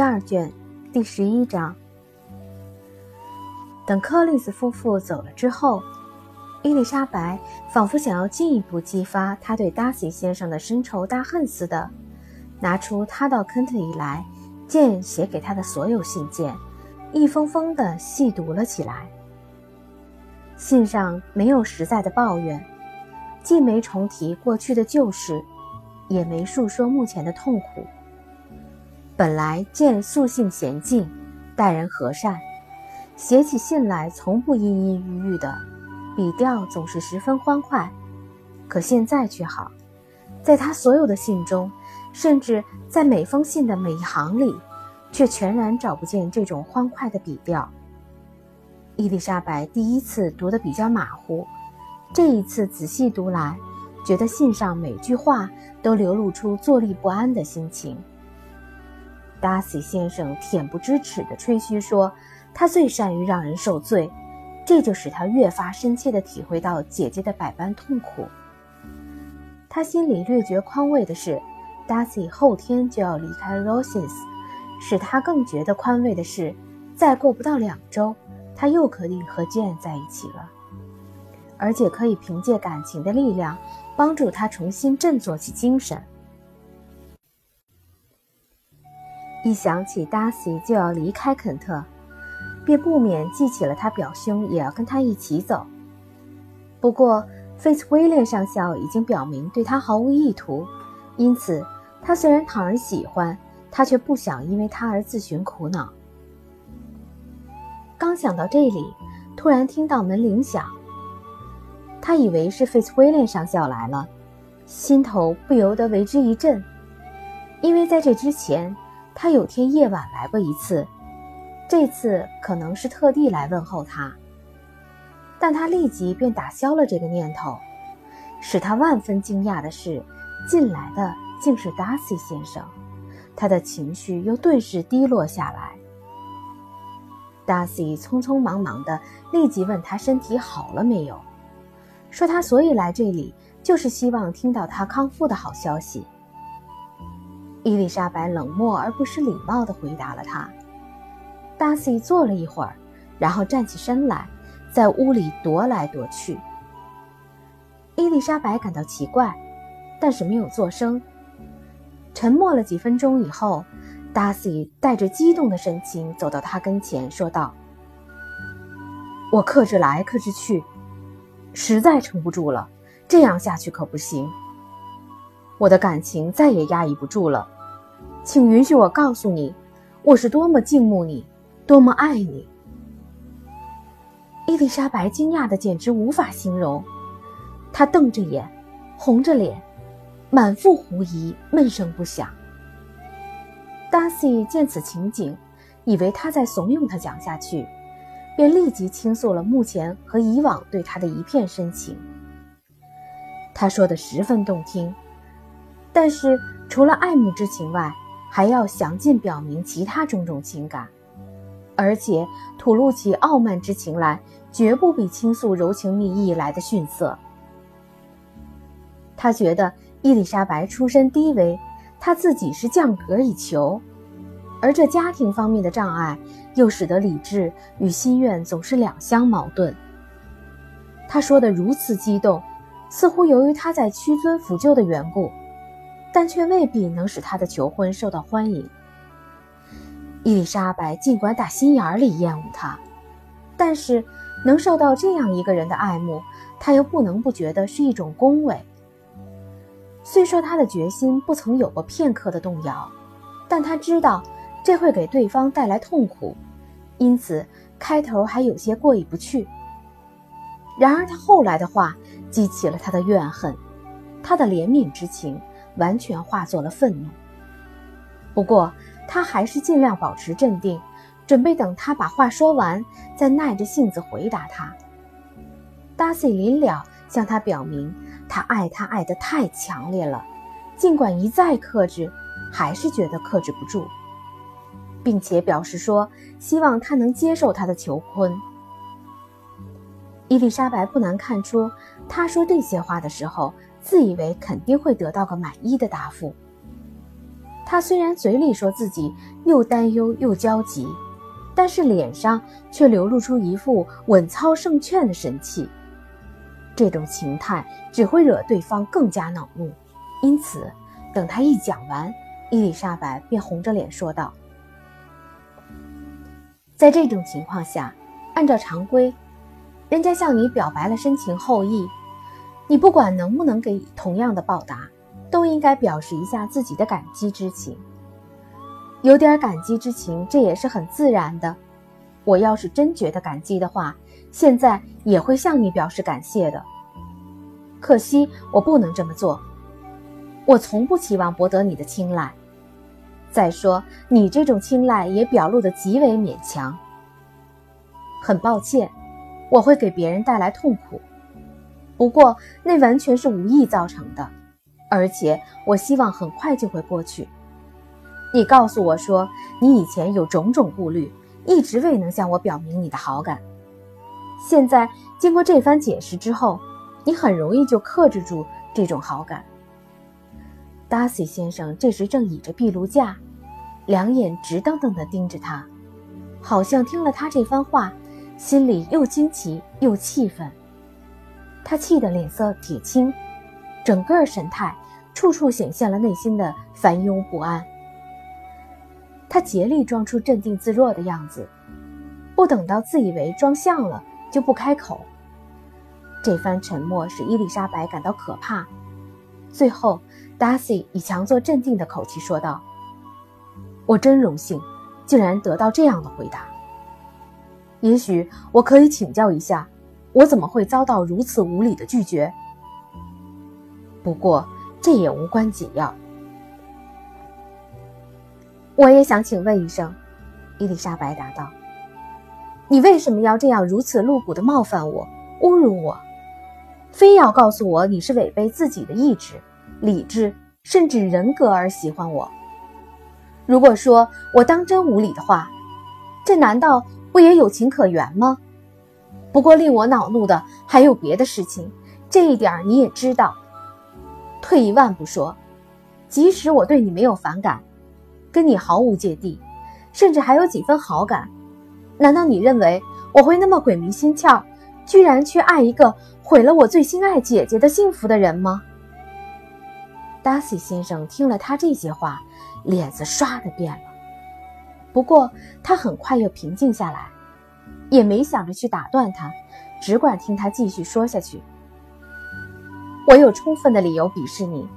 第二卷第十一章。等柯林斯夫妇走了之后，伊丽莎白仿佛想要进一步激发她对达西先生的深仇大恨似的，拿出他到肯特以来见写给他的所有信件，一封封的细读了起来。信上没有实在的抱怨，既没重提过去的旧事，也没述说目前的痛苦。本来见素性娴静，待人和善，写起信来从不阴阴郁郁的，笔调总是十分欢快。可现在却好，在他所有的信中，甚至在每封信的每一行里，却全然找不见这种欢快的笔调。伊丽莎白第一次读得比较马虎，这一次仔细读来，觉得信上每句话都流露出坐立不安的心情。达西先生恬不知耻地吹嘘说，他最善于让人受罪，这就使他越发深切地体会到姐姐的百般痛苦。他心里略觉宽慰的是，达西后天就要离开 Roses；使他更觉得宽慰的是，再过不到两周，他又可以和 Jane 在一起了，而且可以凭借感情的力量，帮助他重新振作起精神。一想起达西就要离开肯特，便不免记起了他表兄也要跟他一起走。不过，费茨威廉上校已经表明对他毫无意图，因此他虽然讨人喜欢，他却不想因为他而自寻苦恼。刚想到这里，突然听到门铃响，他以为是费茨威廉上校来了，心头不由得为之一震，因为在这之前。他有天夜晚来过一次，这次可能是特地来问候他。但他立即便打消了这个念头。使他万分惊讶的是，进来的竟是达西先生。他的情绪又顿时低落下来。达西匆匆忙忙地立即问他身体好了没有，说他所以来这里就是希望听到他康复的好消息。伊丽莎白冷漠而不失礼貌地回答了他。达西坐了一会儿，然后站起身来，在屋里踱来踱去。伊丽莎白感到奇怪，但是没有作声。沉默了几分钟以后，达西带着激动的神情走到他跟前，说道：“我克制来克制去，实在撑不住了，这样下去可不行。”我的感情再也压抑不住了，请允许我告诉你，我是多么敬慕你，多么爱你。伊丽莎白惊讶的简直无法形容，她瞪着眼，红着脸，满腹狐疑，闷声不响。达西见此情景，以为他在怂恿他讲下去，便立即倾诉了目前和以往对他的一片深情。他说的十分动听。但是，除了爱慕之情外，还要详尽表明其他种种情感，而且吐露起傲慢之情来，绝不比倾诉柔情蜜意来的逊色。他觉得伊丽莎白出身低微，他自己是降格以求，而这家庭方面的障碍，又使得理智与心愿总是两相矛盾。他说的如此激动，似乎由于他在屈尊抚救的缘故。但却未必能使他的求婚受到欢迎。伊丽莎白尽管打心眼里厌恶他，但是能受到这样一个人的爱慕，她又不能不觉得是一种恭维。虽说她的决心不曾有过片刻的动摇，但她知道这会给对方带来痛苦，因此开头还有些过意不去。然而他后来的话激起了他的怨恨，他的怜悯之情。完全化作了愤怒。不过，他还是尽量保持镇定，准备等他把话说完，再耐着性子回答他。达西临了向他表明，他爱他爱得太强烈了，尽管一再克制，还是觉得克制不住，并且表示说希望他能接受他的求婚。伊丽莎白不难看出，他说这些话的时候。自以为肯定会得到个满意的答复，他虽然嘴里说自己又担忧又焦急，但是脸上却流露出一副稳操胜券的神气。这种情态只会惹对方更加恼怒，因此，等他一讲完，伊丽莎白便红着脸说道：“在这种情况下，按照常规，人家向你表白了深情厚谊，你不管能不能给同样的报答，都应该表示一下自己的感激之情。有点感激之情，这也是很自然的。我要是真觉得感激的话。”现在也会向你表示感谢的，可惜我不能这么做。我从不期望博得你的青睐。再说，你这种青睐也表露得极为勉强。很抱歉，我会给别人带来痛苦，不过那完全是无意造成的，而且我希望很快就会过去。你告诉我说，你以前有种种顾虑，一直未能向我表明你的好感。现在经过这番解释之后，你很容易就克制住这种好感。达西先生这时正倚着壁炉架，两眼直瞪瞪地盯着他，好像听了他这番话，心里又惊奇又气愤。他气得脸色铁青，整个神态处处显现了内心的烦忧不安。他竭力装出镇定自若的样子，不等到自以为装像了。就不开口。这番沉默使伊丽莎白感到可怕。最后，达西以强作镇定的口气说道：“我真荣幸，竟然得到这样的回答。也许我可以请教一下，我怎么会遭到如此无理的拒绝？不过这也无关紧要。我也想请问一声。”伊丽莎白答道。你为什么要这样如此露骨地冒犯我、侮辱我？非要告诉我你是违背自己的意志、理智甚至人格而喜欢我？如果说我当真无理的话，这难道不也有情可原吗？不过令我恼怒的还有别的事情，这一点你也知道。退一万步说，即使我对你没有反感，跟你毫无芥蒂，甚至还有几分好感。难道你认为我会那么鬼迷心窍，居然去爱一个毁了我最心爱姐姐的幸福的人吗？达西先生听了他这些话，脸子唰的变了。不过他很快又平静下来，也没想着去打断他，只管听他继续说下去。我有充分的理由鄙视你，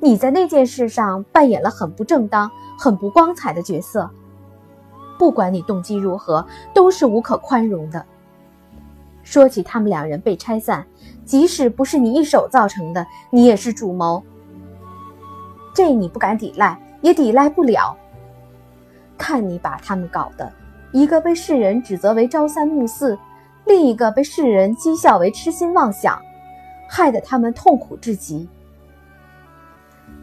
你在那件事上扮演了很不正当、很不光彩的角色。不管你动机如何，都是无可宽容的。说起他们两人被拆散，即使不是你一手造成的，你也是主谋。这你不敢抵赖，也抵赖不了。看你把他们搞的，一个被世人指责为朝三暮四，另一个被世人讥笑为痴心妄想，害得他们痛苦至极。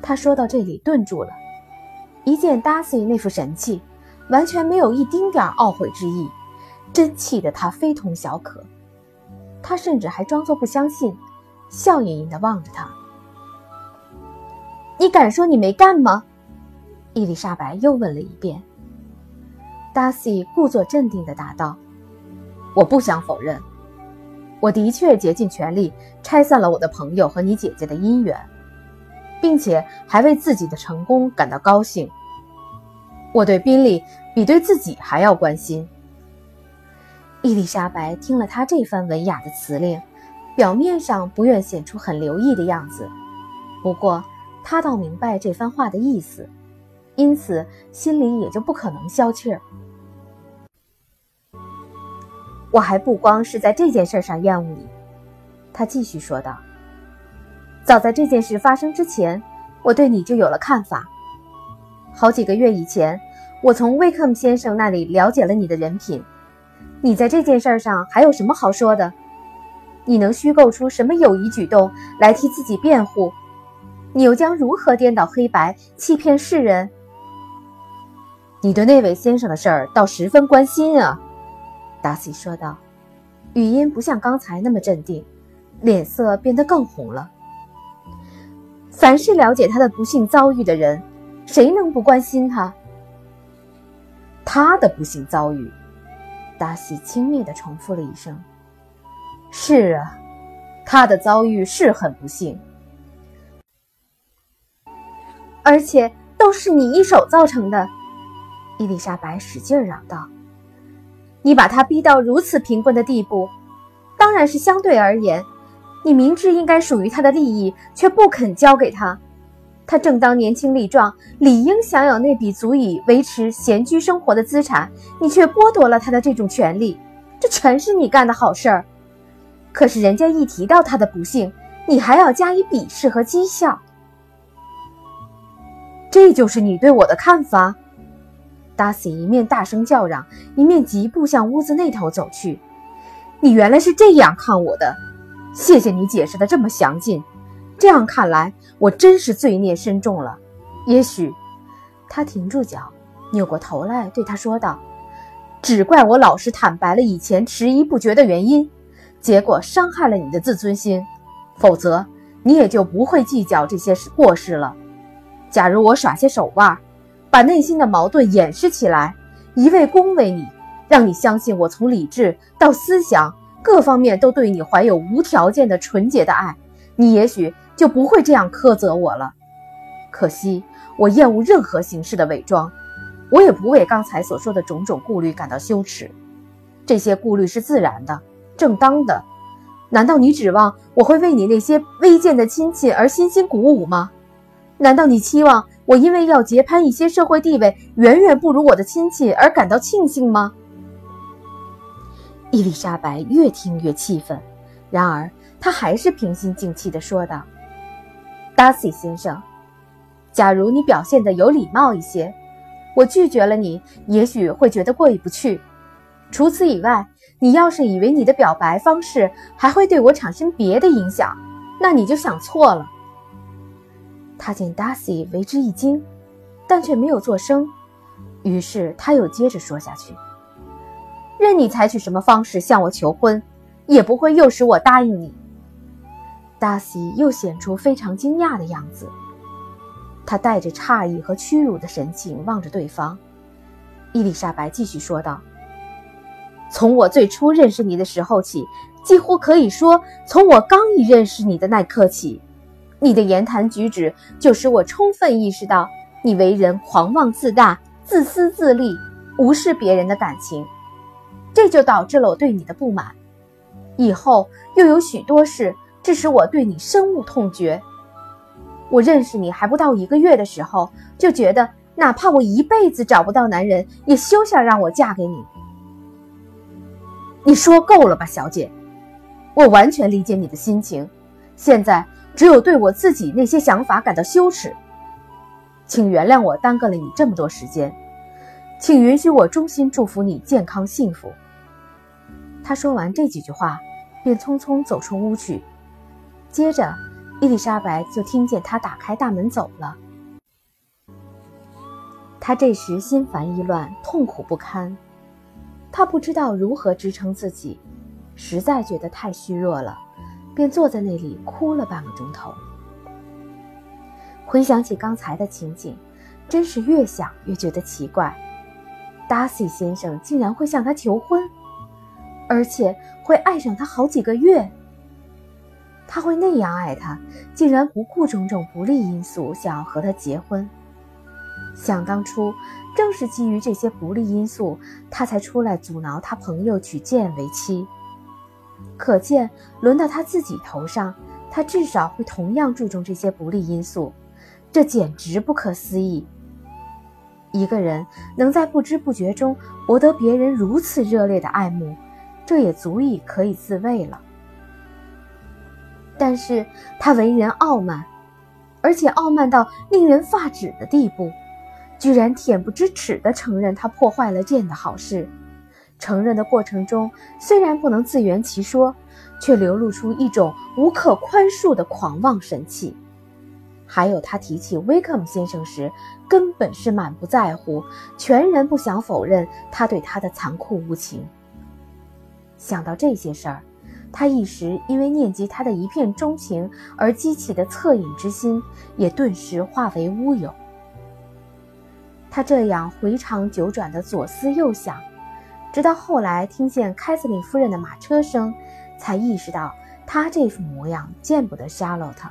他说到这里顿住了，一见 Darcy 那副神气。完全没有一丁点懊悔之意，真气得他非同小可。他甚至还装作不相信，笑盈盈地望着他。你敢说你没干吗？伊丽莎白又问了一遍。达西故作镇定地答道：“我不想否认，我的确竭尽全力拆散了我的朋友和你姐姐的姻缘，并且还为自己的成功感到高兴。”我对宾利比对自己还要关心。伊丽莎白听了他这番文雅的辞令，表面上不愿显出很留意的样子，不过她倒明白这番话的意思，因此心里也就不可能消气儿。我还不光是在这件事上厌恶你，他继续说道。早在这件事发生之前，我对你就有了看法。好几个月以前，我从威克姆先生那里了解了你的人品。你在这件事上还有什么好说的？你能虚构出什么友谊举动来替自己辩护？你又将如何颠倒黑白，欺骗世人？你对那位先生的事儿倒十分关心啊，达西说道，语音不像刚才那么镇定，脸色变得更红了。凡是了解他的不幸遭遇的人。谁能不关心他？他的不幸遭遇。达西轻蔑地重复了一声：“是啊，他的遭遇是很不幸，而且都是你一手造成的。”伊丽莎白使劲嚷道：“你把他逼到如此贫困的地步，当然是相对而言，你明知应该属于他的利益，却不肯交给他。他正当年轻力壮，理应享有那笔足以维持闲居生活的资产，你却剥夺了他的这种权利，这全是你干的好事儿。可是人家一提到他的不幸，你还要加以鄙视和讥笑。这就是你对我的看法？”达西一面大声叫嚷，一面疾步向屋子那头走去。你原来是这样看我的，谢谢你解释的这么详尽。这样看来，我真是罪孽深重了。也许，他停住脚，扭过头来对他说道：“只怪我老实坦白了以前迟疑不决的原因，结果伤害了你的自尊心。否则，你也就不会计较这些过失了。假如我耍些手腕。”把内心的矛盾掩饰起来，一味恭维你，让你相信我从理智到思想各方面都对你怀有无条件的纯洁的爱，你也许就不会这样苛责我了。可惜我厌恶任何形式的伪装，我也不为刚才所说的种种顾虑感到羞耻，这些顾虑是自然的、正当的。难道你指望我会为你那些微贱的亲戚而欣欣鼓舞吗？难道你期望？我因为要结攀一些社会地位远远不如我的亲戚而感到庆幸吗？伊丽莎白越听越气愤，然而她还是平心静气地说道：“达西先生，假如你表现得有礼貌一些，我拒绝了你，也许会觉得过意不去。除此以外，你要是以为你的表白方式还会对我产生别的影响，那你就想错了。”他见达西为之一惊，但却没有作声，于是他又接着说下去：“任你采取什么方式向我求婚，也不会诱使我答应你。”达西又显出非常惊讶的样子，他带着诧异和屈辱的神情望着对方。伊丽莎白继续说道：“从我最初认识你的时候起，几乎可以说，从我刚一认识你的那刻起。”你的言谈举止就使我充分意识到，你为人狂妄自大、自私自利，无视别人的感情，这就导致了我对你的不满。以后又有许多事致使我对你深恶痛绝。我认识你还不到一个月的时候，就觉得哪怕我一辈子找不到男人，也休想让我嫁给你。你说够了吧，小姐？我完全理解你的心情。现在。只有对我自己那些想法感到羞耻，请原谅我耽搁了你这么多时间，请允许我衷心祝福你健康幸福。他说完这几句话，便匆匆走出屋去。接着，伊丽莎白就听见他打开大门走了。他这时心烦意乱，痛苦不堪，他不知道如何支撑自己，实在觉得太虚弱了。便坐在那里哭了半个钟头。回想起刚才的情景，真是越想越觉得奇怪。达西先生竟然会向她求婚，而且会爱上她好几个月。他会那样爱她，竟然不顾种种不利因素想要和她结婚。想当初，正是基于这些不利因素，他才出来阻挠他朋友娶剑为妻。可见，轮到他自己头上，他至少会同样注重这些不利因素，这简直不可思议。一个人能在不知不觉中博得别人如此热烈的爱慕，这也足以可以自慰了。但是他为人傲慢，而且傲慢到令人发指的地步，居然恬不知耻地承认他破坏了剑的好事。承认的过程中，虽然不能自圆其说，却流露出一种无可宽恕的狂妄神气。还有他提起威克姆先生时，根本是满不在乎，全然不想否认他对他的残酷无情。想到这些事儿，他一时因为念及他的一片钟情而激起的恻隐之心，也顿时化为乌有。他这样回肠九转的左思右想，直到后来听见凯瑟琳夫人的马车声，才意识到她这副模样见不得夏洛特，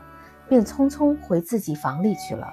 并匆匆回自己房里去了。